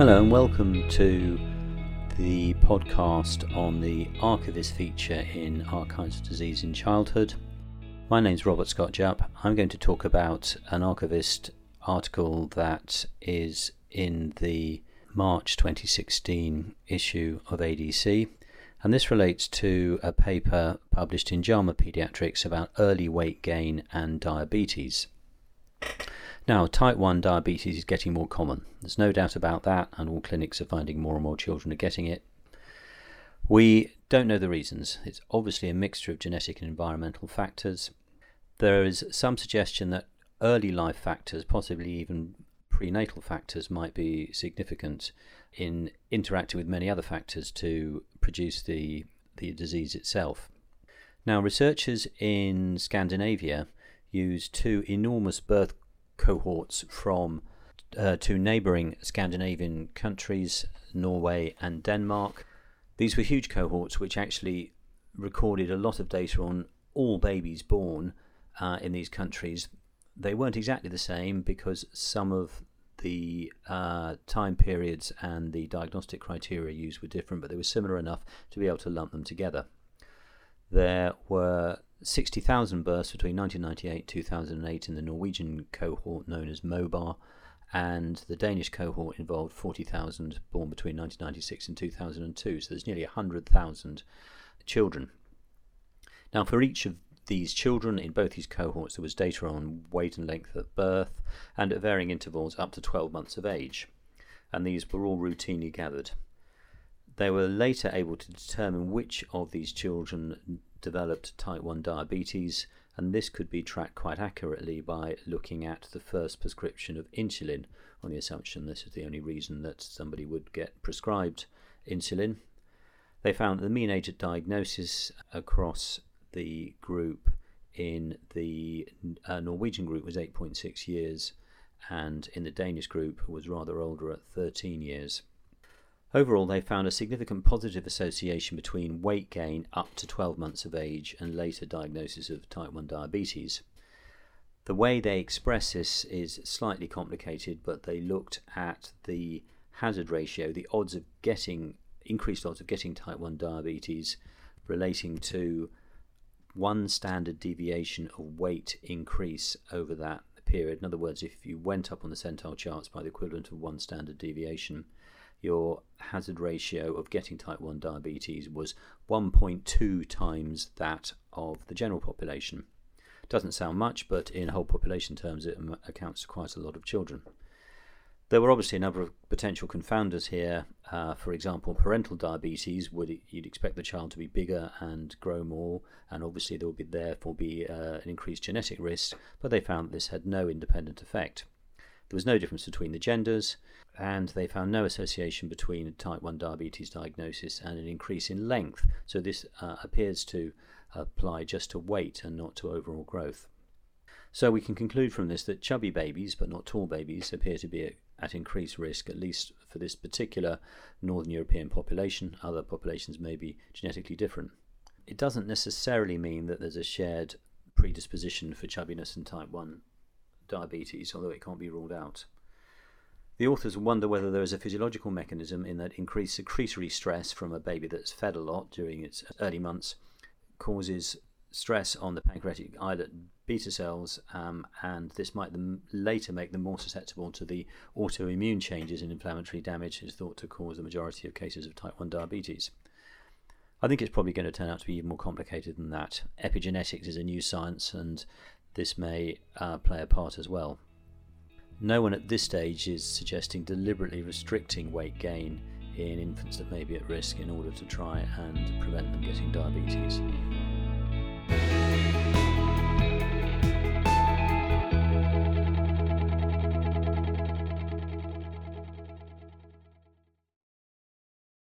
Hello, and welcome to the podcast on the Archivist feature in Archives of Disease in Childhood. My name's Robert Scott Jupp. I'm going to talk about an Archivist article that is in the March 2016 issue of ADC, and this relates to a paper published in JAMA Pediatrics about early weight gain and diabetes. Now, type 1 diabetes is getting more common. There's no doubt about that, and all clinics are finding more and more children are getting it. We don't know the reasons. It's obviously a mixture of genetic and environmental factors. There is some suggestion that early life factors, possibly even prenatal factors, might be significant in interacting with many other factors to produce the, the disease itself. Now, researchers in Scandinavia used two enormous birth cohorts from uh, two neighbouring Scandinavian countries, Norway and Denmark. These were huge cohorts which actually recorded a lot of data on all babies born uh, in these countries. They weren't exactly the same because some of the uh, time periods and the diagnostic criteria used were different, but they were similar enough to be able to lump them together. There were 60,000 births between 1998 2008 in the Norwegian cohort known as MoBa, and the Danish cohort involved 40,000 born between 1996 and 2002. So there's nearly 100,000 children. Now, for each of these children in both these cohorts, there was data on weight and length at birth and at varying intervals up to 12 months of age, and these were all routinely gathered. They were later able to determine which of these children developed type 1 diabetes, and this could be tracked quite accurately by looking at the first prescription of insulin on the assumption this is the only reason that somebody would get prescribed insulin. They found that the mean age at diagnosis across the group in the uh, Norwegian group was 8.6 years, and in the Danish group was rather older at 13 years. Overall, they found a significant positive association between weight gain up to 12 months of age and later diagnosis of type 1 diabetes. The way they express this is slightly complicated, but they looked at the hazard ratio, the odds of getting increased odds of getting type 1 diabetes relating to one standard deviation of weight increase over that period. In other words, if you went up on the centile charts by the equivalent of one standard deviation, your hazard ratio of getting type 1 diabetes was 1.2 times that of the general population. Doesn't sound much, but in whole population terms, it accounts for quite a lot of children. There were obviously a number of potential confounders here. Uh, for example, parental diabetes would you'd expect the child to be bigger and grow more, and obviously there would be therefore be uh, an increased genetic risk. But they found this had no independent effect. There was no difference between the genders, and they found no association between type 1 diabetes diagnosis and an increase in length. So this uh, appears to apply just to weight and not to overall growth. So we can conclude from this that chubby babies, but not tall babies, appear to be at increased risk, at least for this particular Northern European population. Other populations may be genetically different. It doesn't necessarily mean that there's a shared predisposition for chubbiness and type 1 diabetes, although it can't be ruled out. The authors wonder whether there is a physiological mechanism in that increased secretory stress from a baby that's fed a lot during its early months causes stress on the pancreatic islet beta cells, um, and this might them later make them more susceptible to the autoimmune changes and inflammatory damage is thought to cause the majority of cases of type 1 diabetes. I think it's probably going to turn out to be even more complicated than that. Epigenetics is a new science, and this may uh, play a part as well. No one at this stage is suggesting deliberately restricting weight gain in infants that may be at risk in order to try and prevent them getting diabetes.